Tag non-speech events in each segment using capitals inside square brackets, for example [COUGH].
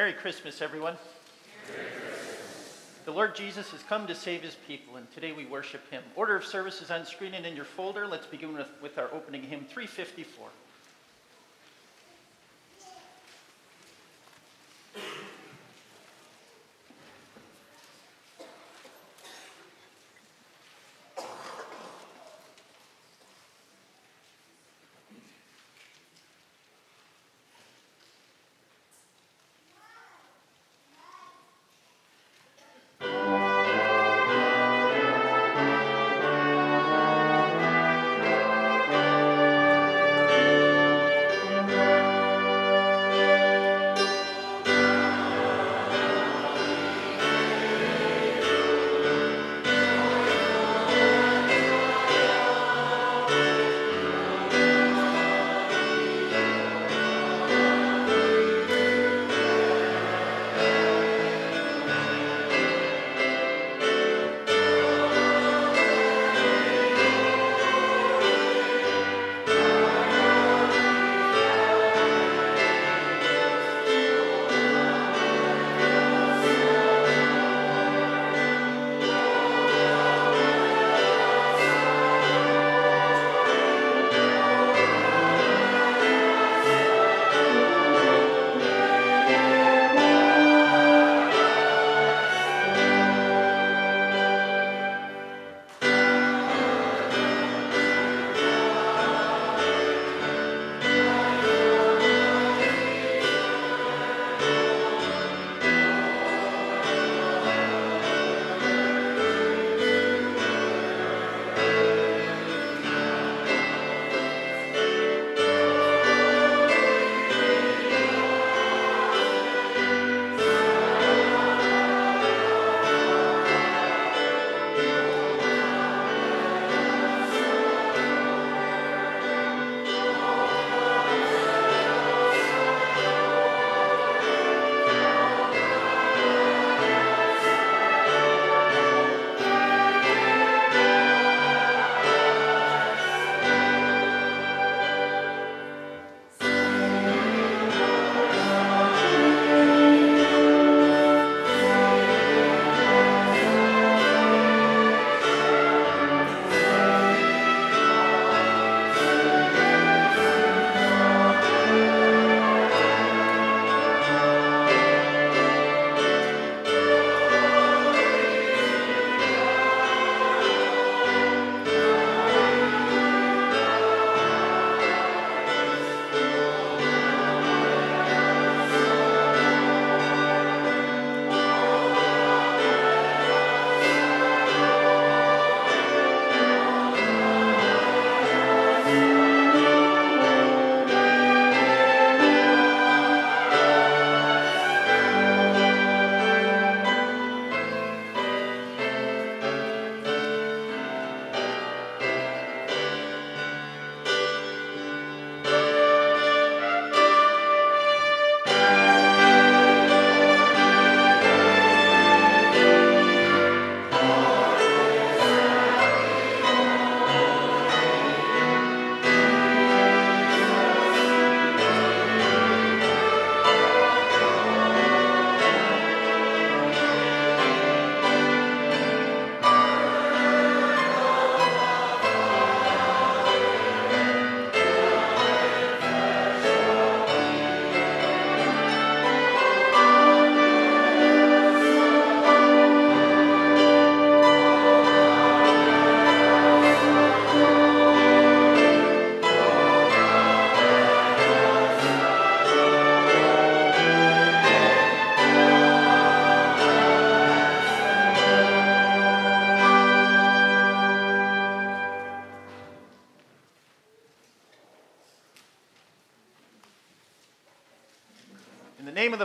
Merry Christmas, everyone. The Lord Jesus has come to save his people, and today we worship him. Order of service is on screen and in your folder. Let's begin with, with our opening hymn 354.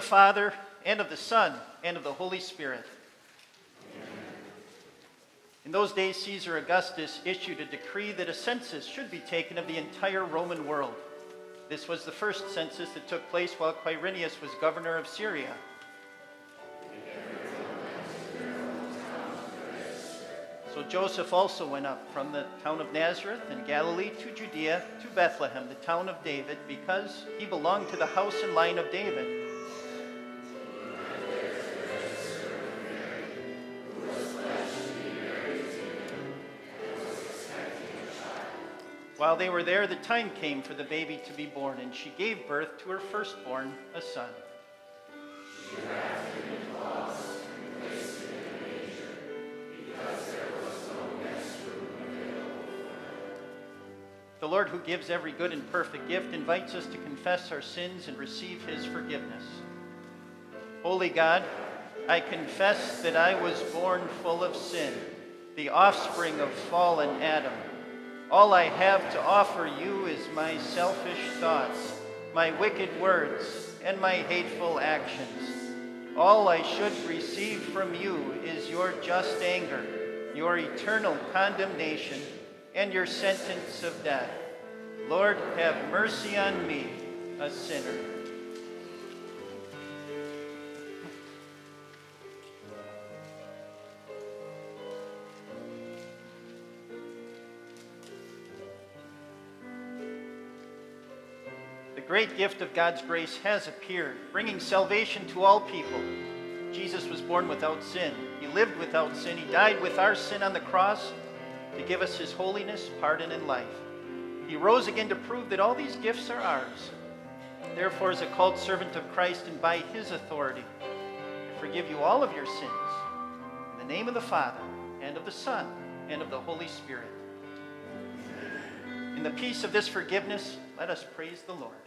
Father, and of the Son, and of the Holy Spirit. In those days, Caesar Augustus issued a decree that a census should be taken of the entire Roman world. This was the first census that took place while Quirinius was governor of Syria. So Joseph also went up from the town of Nazareth in Galilee to Judea to Bethlehem, the town of David, because he belonged to the house and line of David While they were there, the time came for the baby to be born, and she gave birth to her firstborn, a son. The Lord, who gives every good and perfect gift, invites us to confess our sins and receive his forgiveness. Holy God, I confess that I was born full of sin, the offspring of fallen Adam. All I have to offer you is my selfish thoughts, my wicked words, and my hateful actions. All I should receive from you is your just anger, your eternal condemnation, and your sentence of death. Lord, have mercy on me, a sinner. Great gift of God's grace has appeared, bringing salvation to all people. Jesus was born without sin. He lived without sin. He died with our sin on the cross to give us his holiness, pardon, and life. He rose again to prove that all these gifts are ours. Therefore, as a called servant of Christ and by his authority, I forgive you all of your sins. In the name of the Father, and of the Son, and of the Holy Spirit. In the peace of this forgiveness, let us praise the Lord.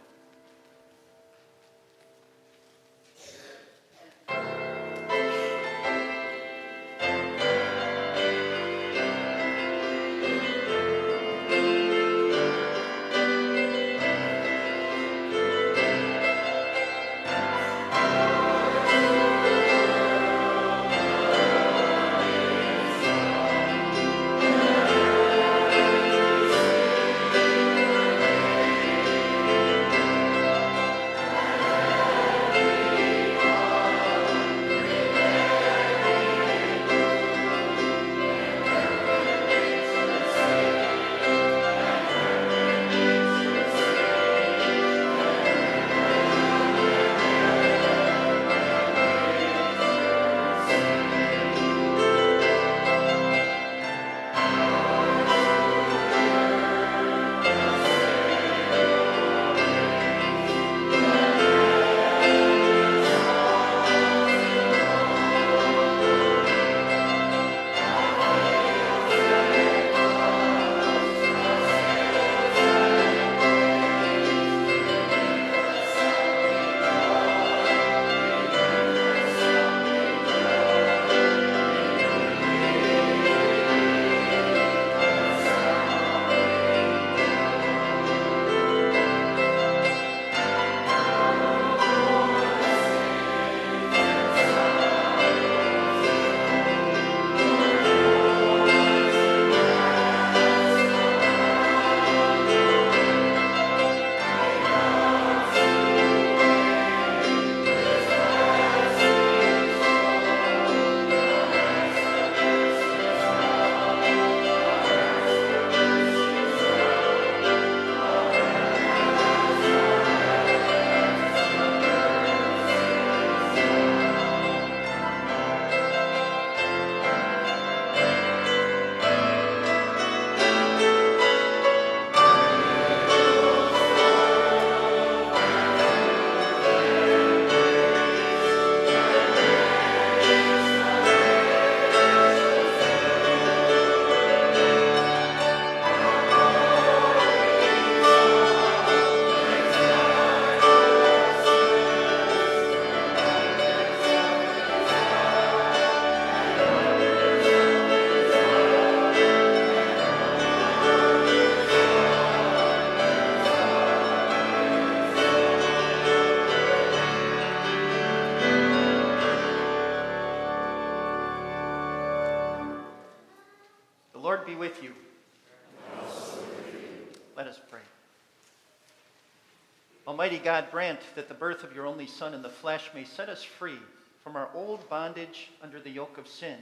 God, grant that the birth of your only Son in the flesh may set us free from our old bondage under the yoke of sin.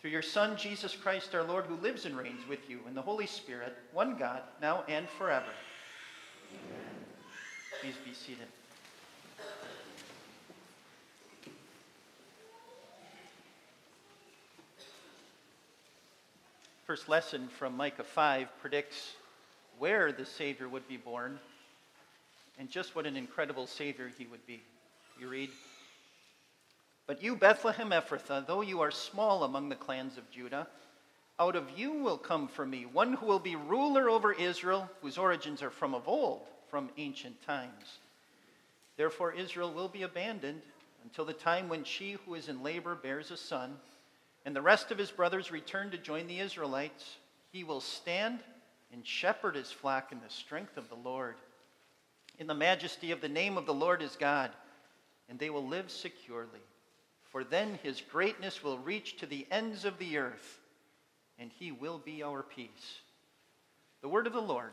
Through your Son, Jesus Christ, our Lord, who lives and reigns with you in the Holy Spirit, one God, now and forever. Amen. Please be seated. First lesson from Micah 5 predicts where the Savior would be born and just what an incredible Savior he would be. You read, But you, Bethlehem Ephrathah, though you are small among the clans of Judah, out of you will come for me one who will be ruler over Israel, whose origins are from of old, from ancient times. Therefore, Israel will be abandoned until the time when she who is in labor bears a son, and the rest of his brothers return to join the Israelites. He will stand and shepherd his flock in the strength of the Lord, in the majesty of the name of the Lord is God, and they will live securely. For then his greatness will reach to the ends of the earth and he will be our peace. The word of the Lord.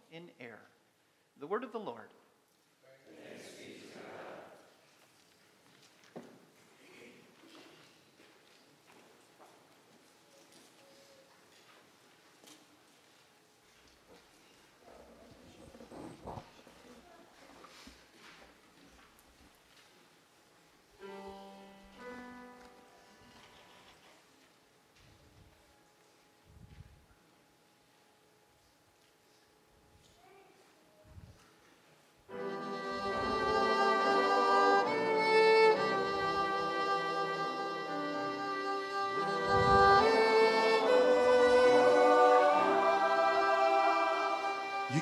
in error. The word of the Lord.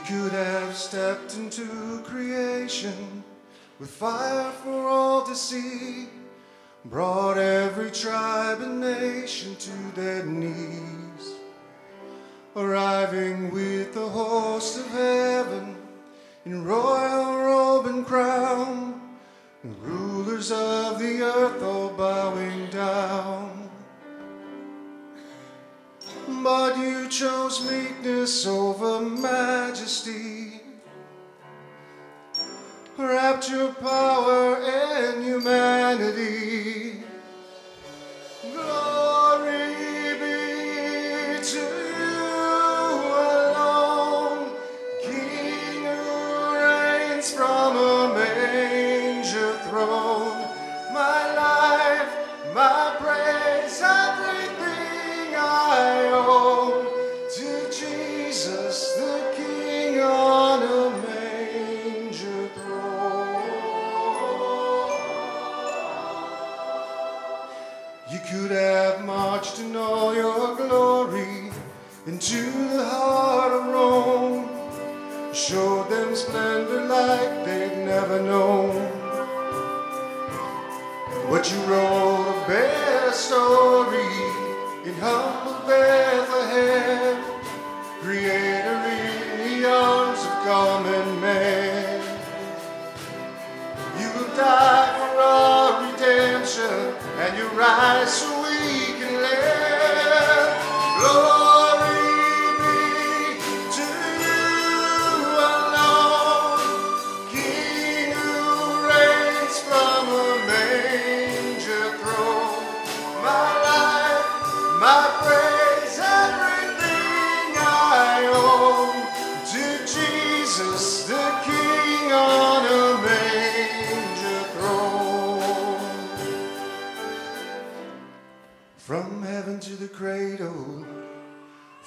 Could have stepped into creation with fire for all to see, brought every tribe and nation to their knees,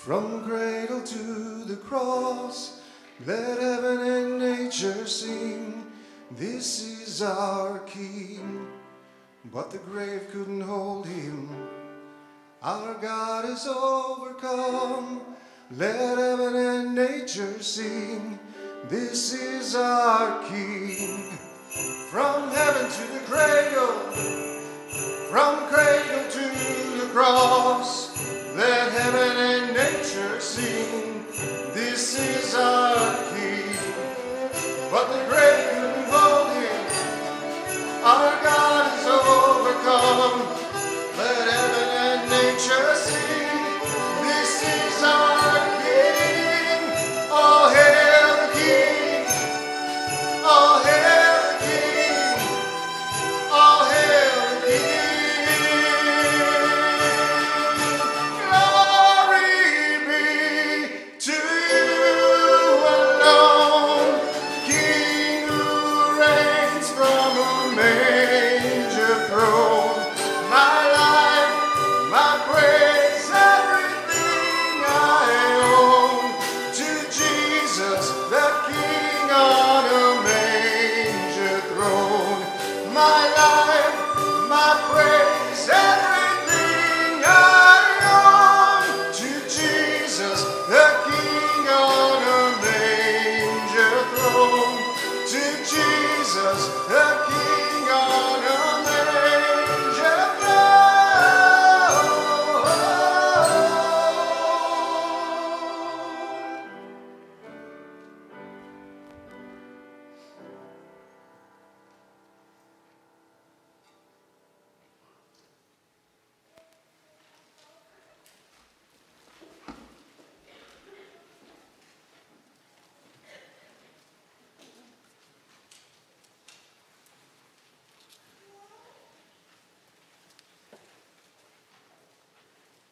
from cradle to the cross, let heaven and nature sing. This is our King. But the grave couldn't hold him. Our God is overcome. Let heaven and nature sing. This is our King. From heaven to the cradle, from cradle to the cross, let heaven and nature sing. This is our King. But the grave couldn't hold. Our God is overcome. Let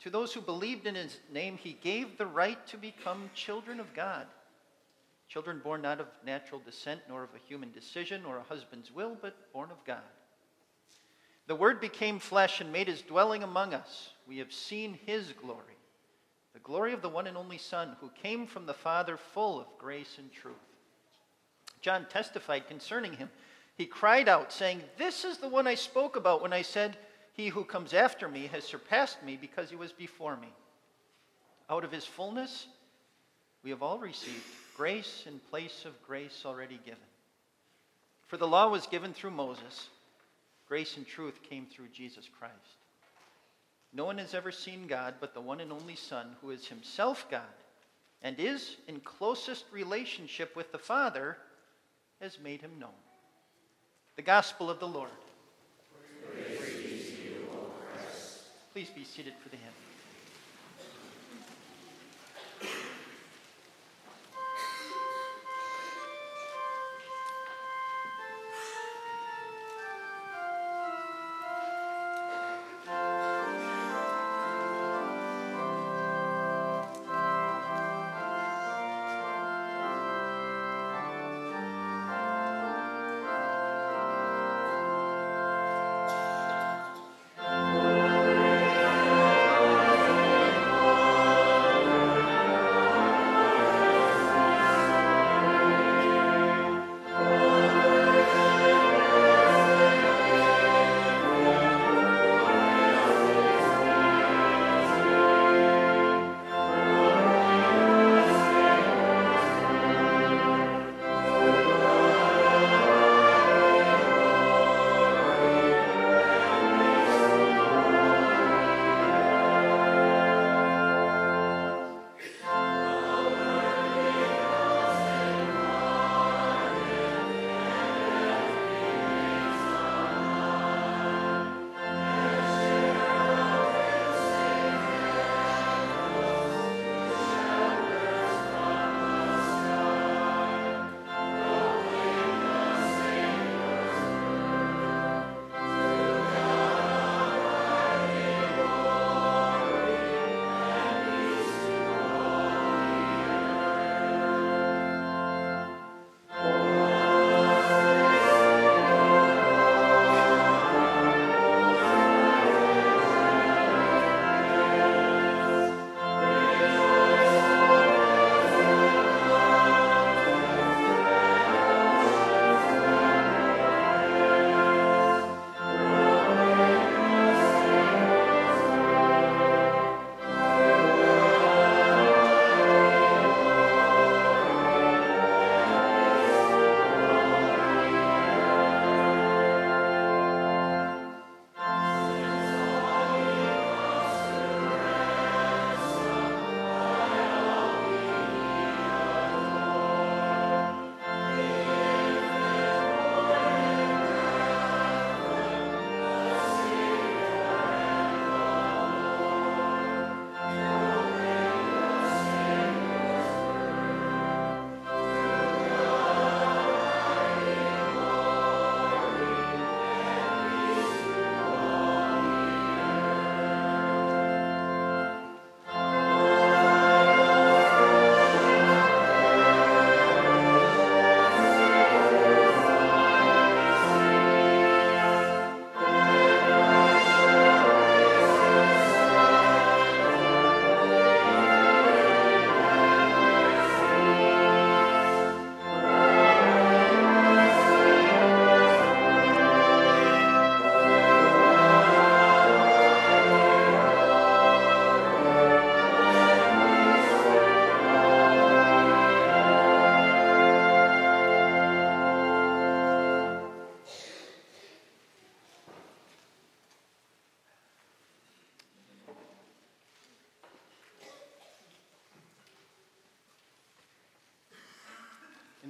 to those who believed in his name, he gave the right to become children of God. Children born not of natural descent, nor of a human decision, or a husband's will, but born of God. The Word became flesh and made his dwelling among us. We have seen his glory, the glory of the one and only Son, who came from the Father, full of grace and truth. John testified concerning him. He cried out, saying, This is the one I spoke about when I said, He who comes after me has surpassed me because he was before me. Out of his fullness, we have all received grace in place of grace already given. For the law was given through Moses, grace and truth came through Jesus Christ. No one has ever seen God but the one and only Son, who is himself God and is in closest relationship with the Father, has made him known. The Gospel of the Lord. Please be seated for the hymn.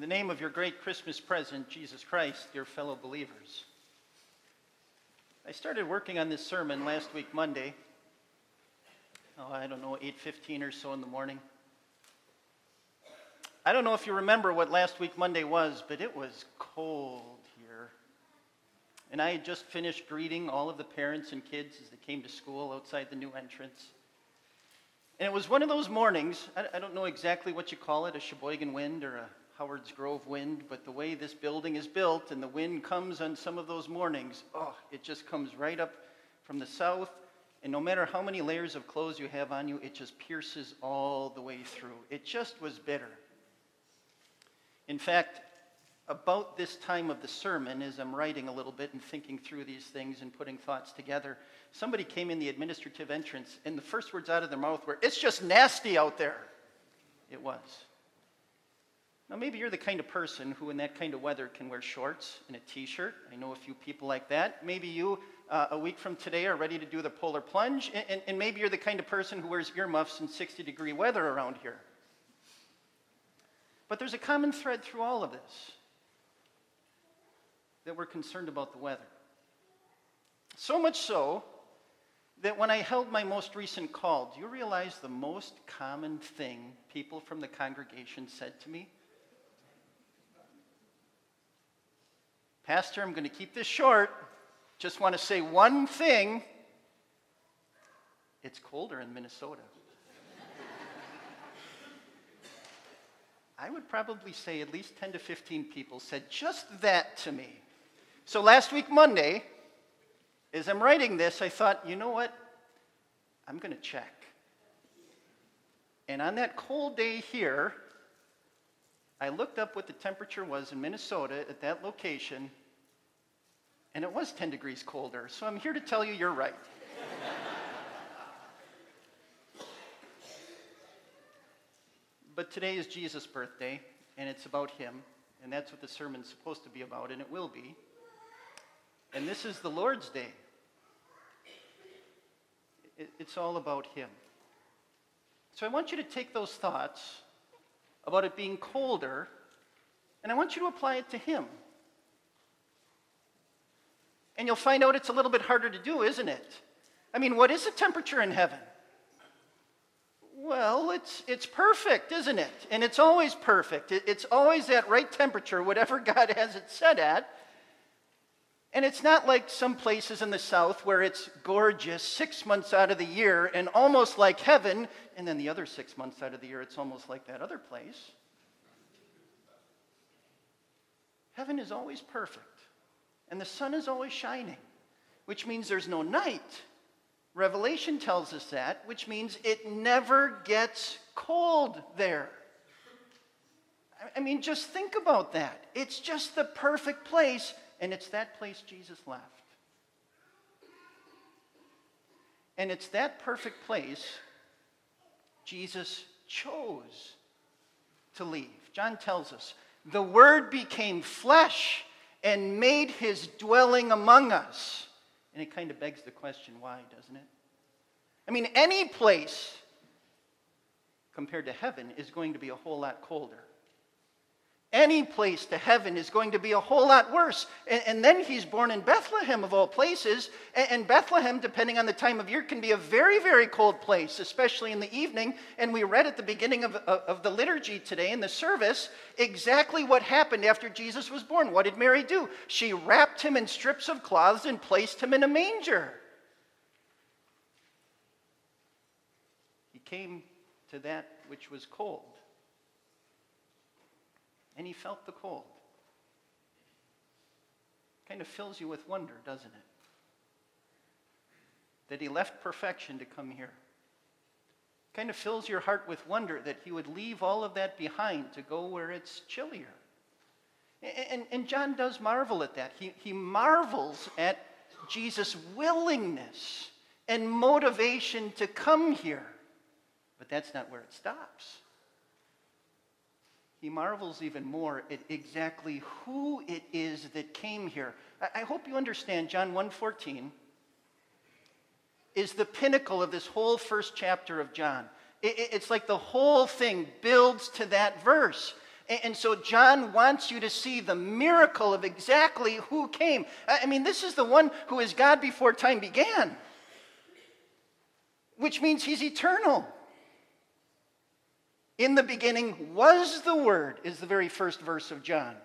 The name of your great Christmas present, Jesus Christ, dear fellow believers. I started working on this sermon last week, Monday. Oh, I don't know, 8:15 or so in the morning. I don't know if you remember what last week Monday was, but it was cold here. And I had just finished greeting all of the parents and kids as they came to school outside the new entrance. And it was one of those mornings, I, I don't know exactly what you call it, a Sheboygan wind or a Howards Grove wind, but the way this building is built and the wind comes on some of those mornings, oh, it just comes right up from the south. And no matter how many layers of clothes you have on you, it just pierces all the way through. It just was bitter. In fact, about this time of the sermon, as I'm writing a little bit and thinking through these things and putting thoughts together, somebody came in the administrative entrance, and the first words out of their mouth were, It's just nasty out there. It was. Now, maybe you're the kind of person who, in that kind of weather, can wear shorts and a t shirt. I know a few people like that. Maybe you, uh, a week from today, are ready to do the polar plunge. And, and, and maybe you're the kind of person who wears earmuffs in 60 degree weather around here. But there's a common thread through all of this that we're concerned about the weather. So much so that when I held my most recent call, do you realize the most common thing people from the congregation said to me? Pastor, I'm going to keep this short. Just want to say one thing. It's colder in Minnesota. I would probably say at least 10 to 15 people said just that to me. So last week, Monday, as I'm writing this, I thought, you know what? I'm going to check. And on that cold day here, I looked up what the temperature was in Minnesota at that location, and it was 10 degrees colder. So I'm here to tell you you're right. but today is Jesus' birthday, and it's about him, and that's what the sermon's supposed to be about, and it will be. And this is the Lord's Day. It's all about him. So I want you to take those thoughts about it being colder, and I want you to apply it to Him. And you'll find out it's a little bit harder to do, isn't it? I mean, what is the temperature in heaven? Well, it's, it's perfect, isn't it? And it's always perfect. It's always that right temperature, whatever [LAUGHS] God has it set at. And it's not like some places in the South where it's gorgeous six months out of the year and almost like heaven, and then the other six months out of the year, it's almost like that other place. Heaven is always perfect, and the sun is always shining, which means there's no night. Revelation tells us that, which means it never gets cold there. I mean, just think about that. It's just the perfect place and it's that place Jesus left. And it's that perfect place Jesus chose to leave. John tells us the Word became flesh and made his dwelling among us. And it kind of begs the question why, doesn't it? I mean, any place compared to heaven is going to be a whole lot colder any place to heaven is going to be a whole lot worse. And, and then he's born in Bethlehem, of all places. And, and, Bethlehem, depending on the time of year, can be a very, very cold place, especially in the evening. And we read at the beginning of, of, of the liturgy today in the service exactly what happened after Jesus was born. What did Mary do? She wrapped him in strips of cloths and placed him in a manger. He came to that which was cold and he felt the cold. Kind of fills you with wonder, doesn't it? That he left perfection to come here. Kind of fills your heart with wonder that he would leave all of that behind to go where it's chillier. And, and, John does marvel at that. He, he marvels at Jesus' willingness and motivation to come here. But that's not where it stops he marvels even more at exactly who it is that came here. I hope you understand John 1:14 is the pinnacle of this whole first chapter of John. It's like the whole thing builds to that verse. And so John wants you to see the miracle of exactly who came. I mean, this is the one who is God before time began, which means he's eternal. In the beginning was the Word, is the very first verse of John.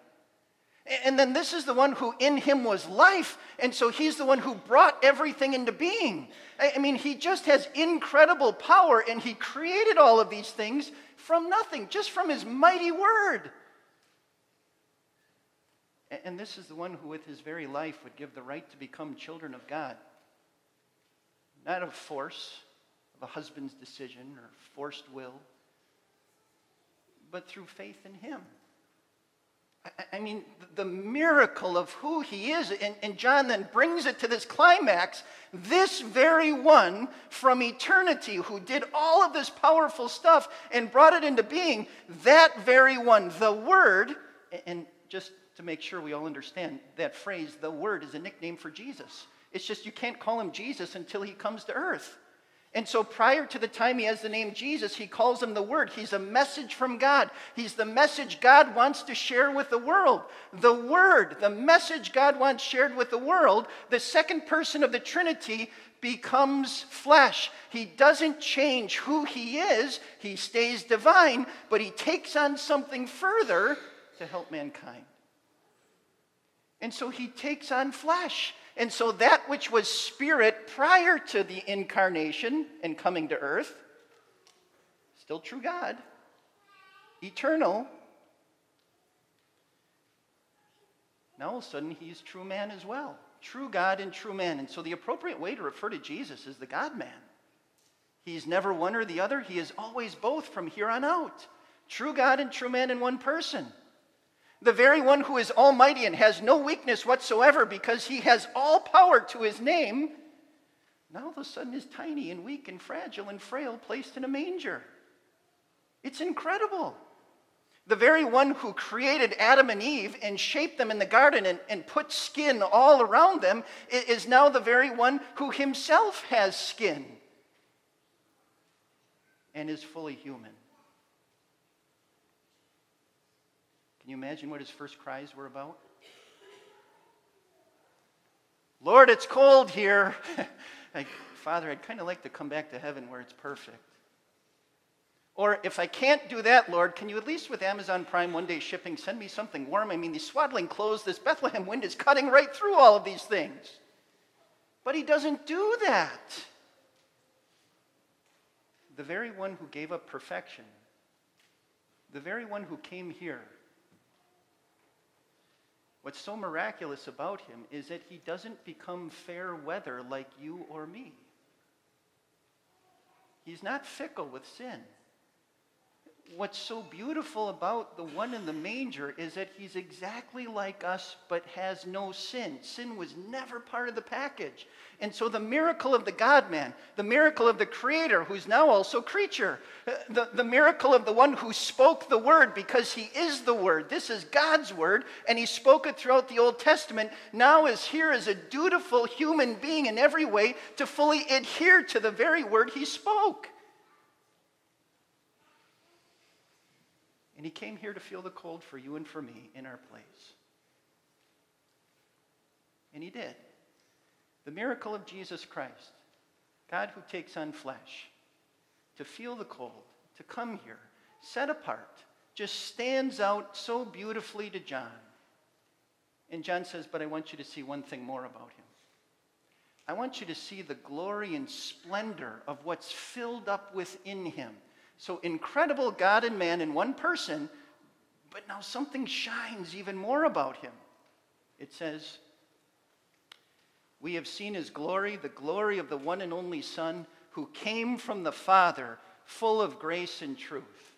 And then this is the one who in him was life. And so he's the one who brought everything into being. I mean, he just has incredible power and he created all of these things from nothing, just from his mighty word. And this is the one who, with his very life, would give the right to become children of God. Not of force, of a husband's decision or forced will, but through faith in him. I mean, the miracle of who he is. And, and, John then brings it to this climax. This very one from eternity who did all of this powerful stuff and brought it into being, that very one, the Word, and just to make sure we all understand that phrase, the Word is a nickname for Jesus. It's just you can't call him Jesus until he comes to earth. And so, prior to the time he has the name Jesus, he calls him the Word. He's a message from God. He's the message God wants to share with the world. The Word, the message God wants shared with the world, the second person of the Trinity becomes flesh. He doesn't change who he is, he stays divine, but he takes on something further to help mankind. And so he takes on flesh. And so that which was spirit prior to the incarnation and coming to earth, still true God, eternal. Now all of a sudden he's true man as well. True God and true man. And so the appropriate way to refer to Jesus is the God man. He's never one or the other, he is always both from here on out. True God and true man in one person the very one who is almighty and has no weakness whatsoever because he has all power to his name, now all of a sudden is tiny and weak and fragile and frail, placed in a manger. It's incredible. The very one who created Adam and Eve and shaped them in the garden and, and put skin all around them is now the very one who himself has skin and is fully human. Can you imagine what his first cries were about? Lord, it's cold here. [LAUGHS] Father, I'd kind of like to come back to heaven where it's perfect. Or if I can't do that, Lord, can you at least with Amazon Prime one day shipping send me something warm? I mean, these swaddling clothes, this Bethlehem wind is cutting right through all of these things. But he doesn't do that. The very one who gave up perfection, the very one who came here What's so miraculous about him is that he doesn't become fair weather like you or me. He's not fickle with sin what's so beautiful about the one in the manger is that he's exactly like us but has no sin. Sin was never part of the package. And so the miracle of the God man, the miracle of the Creator, who's now also creature, uh, the, the miracle of the one who spoke the word because he is the word. This is God's word, and he spoke it throughout the Old Testament, now is here as a dutiful human being in every way to fully adhere to the very word he spoke. And he came here to feel the cold for you and for me in our place. And he did. The miracle of Jesus Christ, God who takes on flesh, to feel the cold, to come here, set apart, just stands out so beautifully to John. And John says, But I want you to see one thing more about him. I want you to see the glory and splendor of what's filled up within him so incredible God and man in one person, but now something shines even more about him. It says, We have seen his glory, the glory of the one and only Son who came from the Father, full of grace and truth.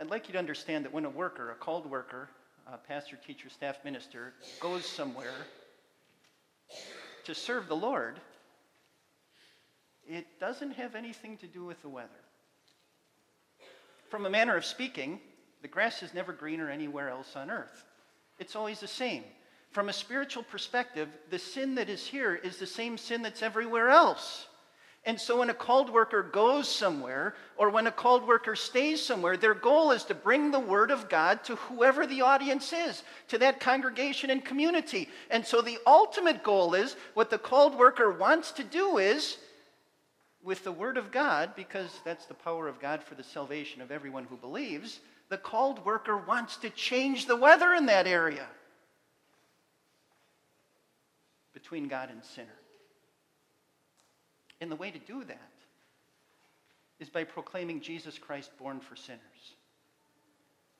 I'd like you to understand that when a worker, a called worker, a pastor, teacher, staff minister, goes somewhere to serve the Lord, it doesn't have anything to do with the weather. From a manner of speaking, the grass is never greener anywhere else on earth. It's always the same. From a spiritual perspective, the sin that is here is the same sin that's everywhere else. And so when a called worker goes somewhere or when a called worker stays somewhere, their goal is to bring the word of God to whoever the audience is, to that congregation and community. And so the ultimate goal is what the called worker wants to do is with the word of God, because that's the power of God for the salvation of everyone who believes, the called worker wants to change the weather in that area between God and sinner. And the way to do that is by proclaiming Jesus Christ born for sinners.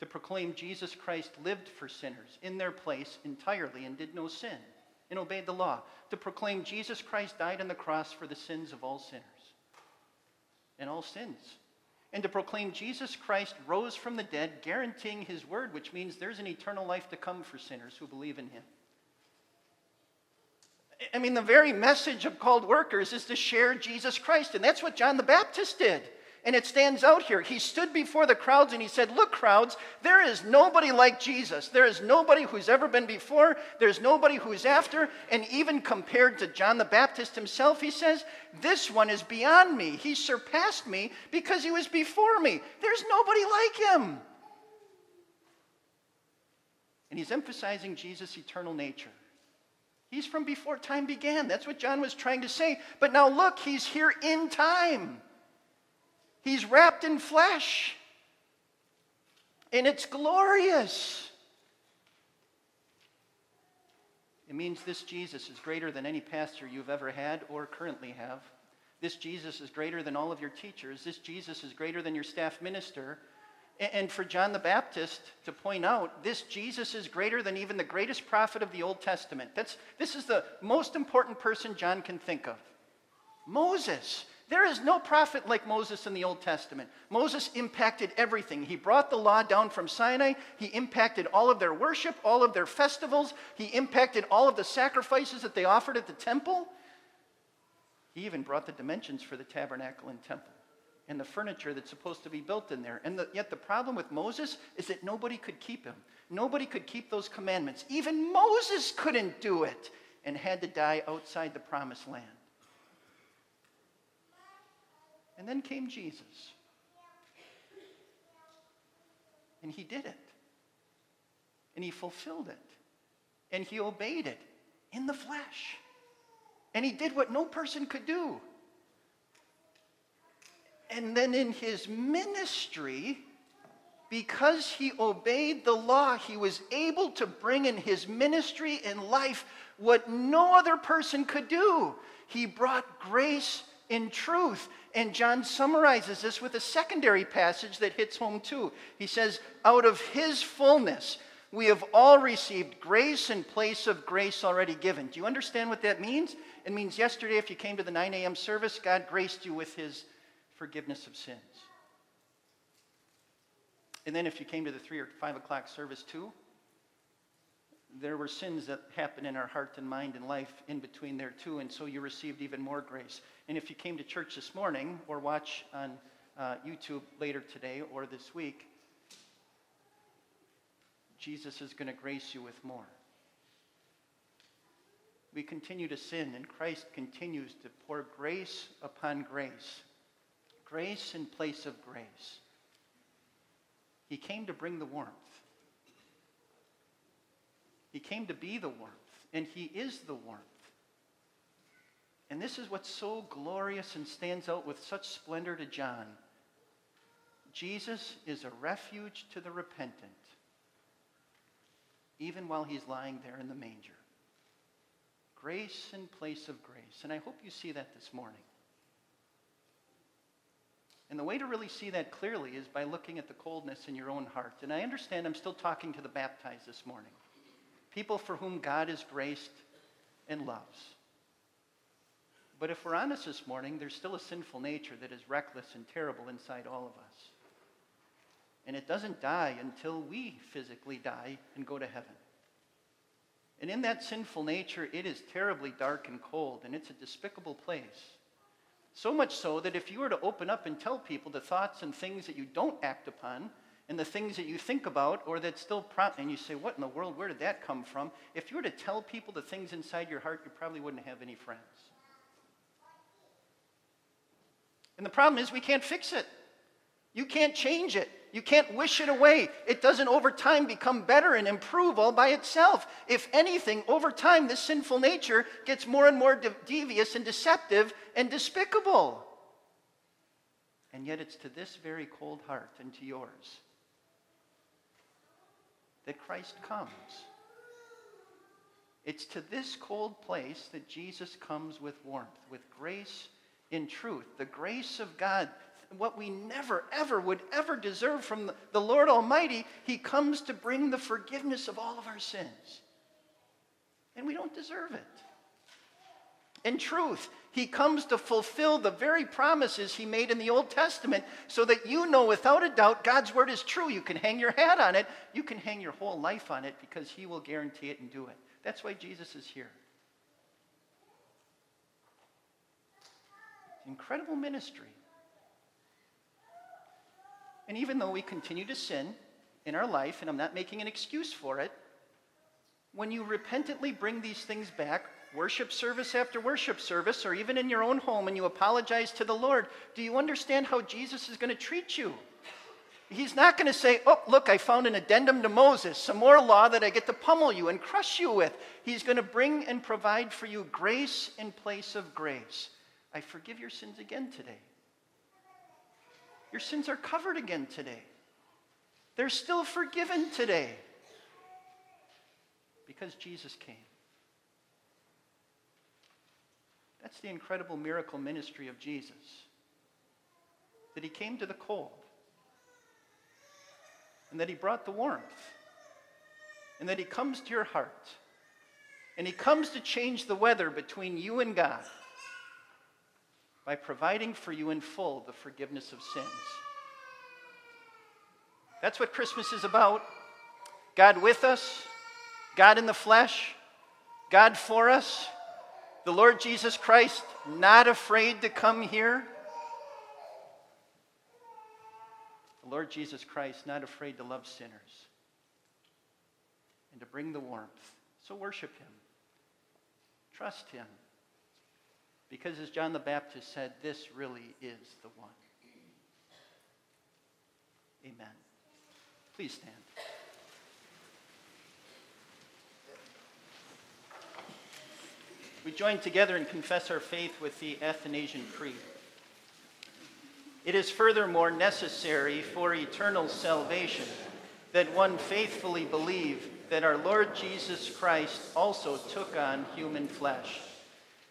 To proclaim Jesus Christ lived for sinners in their place entirely and did no sin and obeyed the law. To proclaim Jesus Christ died on the cross for the sins of all sinners and all sins. And to proclaim Jesus Christ rose from the dead, guaranteeing his word, which means there's an eternal life to come for sinners who believe in him. I mean, the very message of called workers is to share Jesus Christ. And that's what John the Baptist did. And it stands out here. He stood before the crowds and he said, Look, crowds, there is nobody like Jesus. There is nobody who's ever been before. There's nobody who's after. And even compared to John the Baptist himself, he says, This one is beyond me. He surpassed me because he was before me. There's nobody like him. And he's emphasizing Jesus' eternal nature. He's from before time began. That's what John was trying to say. But now look, he's here in time. He's wrapped in flesh. And it's glorious. It means this Jesus is greater than any pastor you've ever had or currently have. This Jesus is greater than all of your teachers. This Jesus is greater than your staff minister. And for John the Baptist to point out, this Jesus is greater than even the greatest prophet of the Old Testament. That's, this is the most important person John can think of Moses. There is no prophet like Moses in the Old Testament. Moses impacted everything. He brought the law down from Sinai. He impacted all of their worship, all of their festivals. He impacted all of the sacrifices that they offered at the temple. He even brought the dimensions for the tabernacle and temple and the furniture that's supposed to be built in there. And the, yet the problem with Moses is that nobody could keep him. Nobody could keep those commandments. Even Moses couldn't do it and had to die outside the promised land. And then came Jesus. And he did it. And he fulfilled it. And he obeyed it in the flesh. And he did what no person could do. And then in his ministry, because he obeyed the law, he was able to bring in his ministry and life what no other person could do. He brought grace in truth. And John summarizes this with a secondary passage that hits home too. He says, Out of his fullness, we have all received grace in place of grace already given. Do you understand what that means? It means yesterday, if you came to the 9 a.m. service, God graced you with his forgiveness of sins. And then if you came to the 3 or 5 o'clock service too, there were sins that happened in our heart and mind and life in between there too, and so you received even more grace. And if you came to church this morning or watch on uh, YouTube later today or this week, Jesus is going to grace you with more. We continue to sin, and Christ continues to pour grace upon grace grace in place of grace. He came to bring the warmth. He came to be the warmth, and He is the warmth. And this is what's so glorious and stands out with such splendor to John. Jesus is a refuge to the repentant, even while he's lying there in the manger. Grace in place of grace. And I hope you see that this morning. And the way to really see that clearly is by looking at the coldness in your own heart. And I understand I'm still talking to the baptized this morning people for whom God is graced and loves. But if we're honest this morning, there's still a sinful nature that is reckless and terrible inside all of us. And it doesn't die until we physically die and go to heaven. And in that sinful nature, it is terribly dark and cold, and it's a despicable place. So much so that if you were to open up and tell people the thoughts and things that you don't act upon, and the things that you think about or that still prompt, and you say, What in the world? Where did that come from? If you were to tell people the things inside your heart, you probably wouldn't have any friends. And the problem is we can't fix it. You can't change it. You can't wish it away. It doesn't over time become better and improve all by itself. If anything, over time, this sinful nature gets more and more de- devious and deceptive and despicable. And yet, it's to this very cold heart and to yours that Christ comes. It's to this cold place that Jesus comes with warmth, with grace in truth, the grace of God what we never, ever would ever deserve from the Lord Almighty, He comes to bring the forgiveness of all of our sins. And we don't deserve it. In truth, He comes to fulfill the very promises He made in the Old Testament so that you know without a doubt God's Word is true. You can hang your hat on it, you can hang your whole life on it because He will guarantee it and do it. That's why Jesus is here. Incredible ministry. And even though we continue to sin in our life, and I'm not making an excuse for it, when you repentantly bring these things back, worship service after worship service, or even in your own home, and you apologize to the Lord, do you understand how Jesus is going to treat you? He's not going to say, Oh, look, I found an addendum to Moses, some more law that I get to pummel you and crush you with. He's going to bring and provide for you grace in place of grace. I forgive your sins again today. Your sins are covered again today. They're still forgiven today because Jesus came. That's the incredible miracle ministry of Jesus. That he came to the cold, and that he brought the warmth, and that he comes to your heart, and he comes to change the weather between you and God by providing for you in full the forgiveness of sins. That's what Christmas is about. God with us, God in the flesh, God for us, the Lord Jesus Christ not afraid to come here. The Lord Jesus Christ not afraid to love sinners and to bring the warmth. So worship Him, trust Him. Because as John the Baptist said, this really is the one. Amen. Please stand. We join together and confess our faith with the Athanasian Creed. It is furthermore necessary for eternal salvation that one faithfully believe that our Lord Jesus Christ also took on human flesh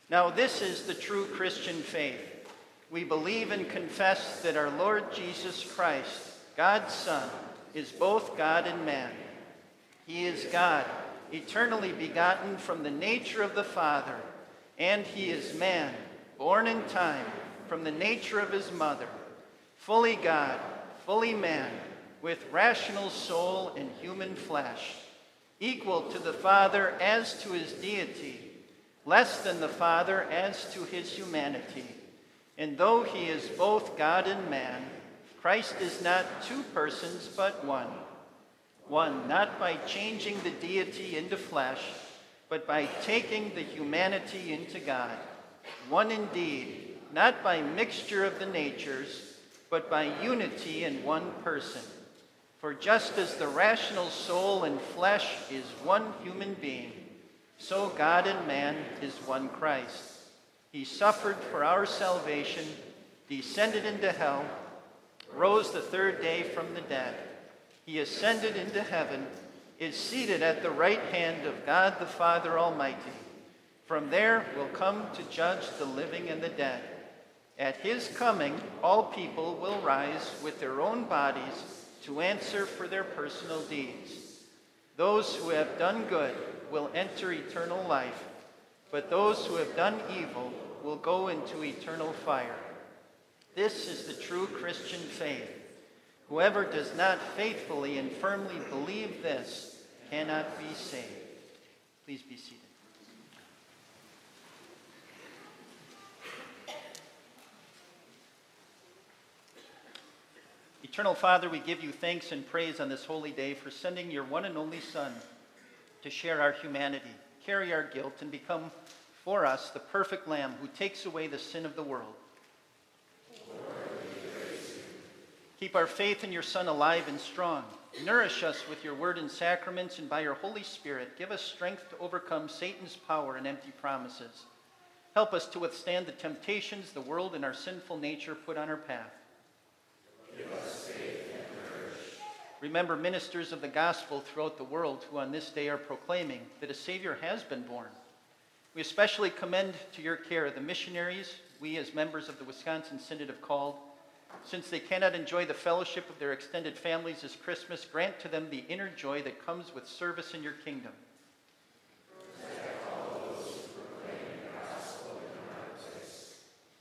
now, this is the true Christian faith. We believe and confess that our Lord Jesus Christ, God's Son, is both God and man. He is God, eternally begotten from the nature of the Father, and he is man, born in time from the nature of his mother, fully God, fully man, with rational soul and human flesh, equal to the Father as to his deity less than the Father as to his humanity. And though he is both God and man, Christ is not two persons, but one. One, not by changing the deity into flesh, but by taking the humanity into God. One indeed, not by mixture of the natures, but by unity in one person. For just as the rational soul and flesh is one human being, so God and man is one Christ. He suffered for our salvation, descended into hell, rose the third day from the dead. He ascended into heaven, is seated at the right hand of God the Father Almighty. From there will come to judge the living and the dead. At his coming, all people will rise with their own bodies to answer for their personal deeds. Those who have done good will enter eternal life, but those who have done evil will go into eternal fire. This is the true Christian faith. Whoever does not faithfully and firmly believe this cannot be saved. Please be seated. Eternal Father, we give you thanks and praise on this holy day for sending your one and only Son to share our humanity, carry our guilt, and become for us the perfect Lamb who takes away the sin of the world. Keep our faith in your Son alive and strong. Nourish us with your word and sacraments, and by your Holy Spirit, give us strength to overcome Satan's power and empty promises. Help us to withstand the temptations the world and our sinful nature put on our path. Remember ministers of the gospel throughout the world who on this day are proclaiming that a Savior has been born. We especially commend to your care the missionaries we, as members of the Wisconsin Synod, have called since they cannot enjoy the fellowship of their extended families this Christmas, grant to them the inner joy that comes with service in your kingdom.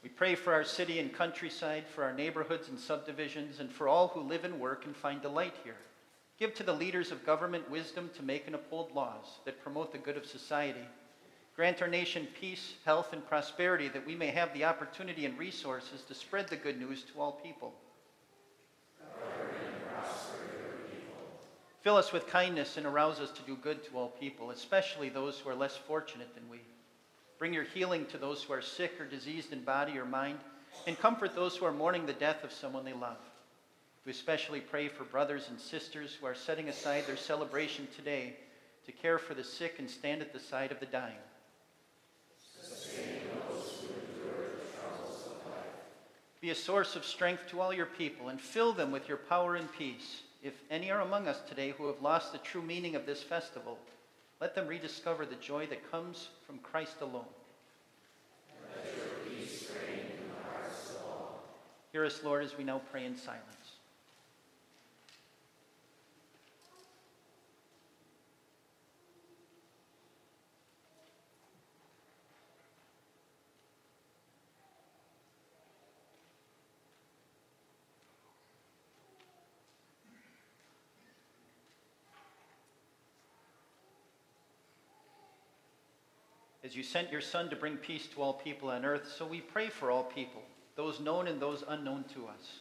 We pray for our city and countryside, for our neighborhoods and subdivisions, and for all who live and work and find delight here. Give to the leaders of government wisdom to make and uphold laws that promote the good of society Grant our nation peace, health, and prosperity that we may have the opportunity and resources to spread the good news to all people. Fill us with kindness and arouse us to do good to all people, especially those who are less fortunate than we. Bring your healing to those who are sick or diseased in body or mind, and comfort those who are mourning the death of someone they love. We especially pray for brothers and sisters who are setting aside their celebration today to care for the sick and stand at the side of the dying. Be a source of strength to all your people and fill them with your power and peace. If any are among us today who have lost the true meaning of this festival, let them rediscover the joy that comes from Christ alone. Hear us, Lord, as we now pray in silence. As you sent your Son to bring peace to all people on earth, so we pray for all people, those known and those unknown to us.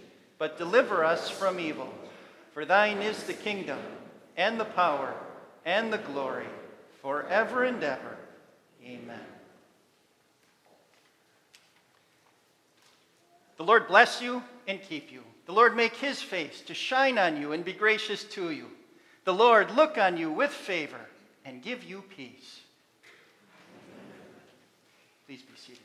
but deliver us from evil. For thine is the kingdom, and the power, and the glory, forever and ever. Amen. The Lord bless you and keep you. The Lord make his face to shine on you and be gracious to you. The Lord look on you with favor and give you peace. Please be seated.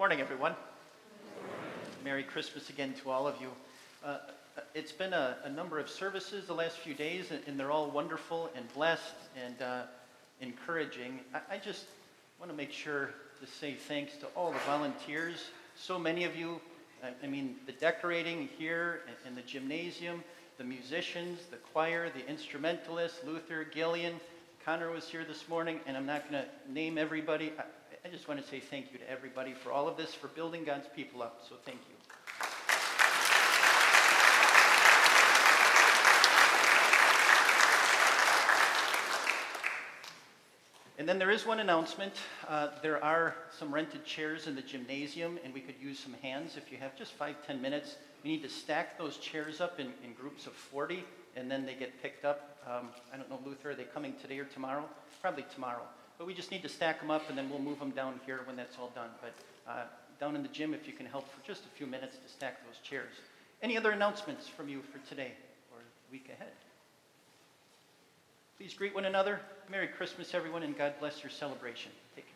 Morning, everyone. Merry Christmas again to all of you. Uh, it's been a, a, number of services the last few days, and, they're all wonderful and blessed and uh, encouraging. I, I just want to make sure to say thanks to all the volunteers. So many of you, I, I mean, the decorating here in, the gymnasium, the musicians, the choir, the instrumentalists, Luther, Gillian, Connor was here this morning, and I'm not going to name everybody. I, I just want to say thank you to everybody for all of this, for building God's people up, so thank you. And then there is one announcement. Uh, There are some rented chairs in the gymnasium, and we could use some hands if you have just five, ten minutes. We need to stack those chairs up in, in groups of 40, and then they get picked up. Um, I don't know, Luther, are they coming today or tomorrow? Probably tomorrow. But we just need to stack them up, and then we'll move them down here when that's all done. But uh, down in the gym, if you can help for just a few minutes to stack those chairs. Any other announcements from you for today or week ahead? Please greet one another. Merry Christmas, everyone, and God bless your celebration. Take care.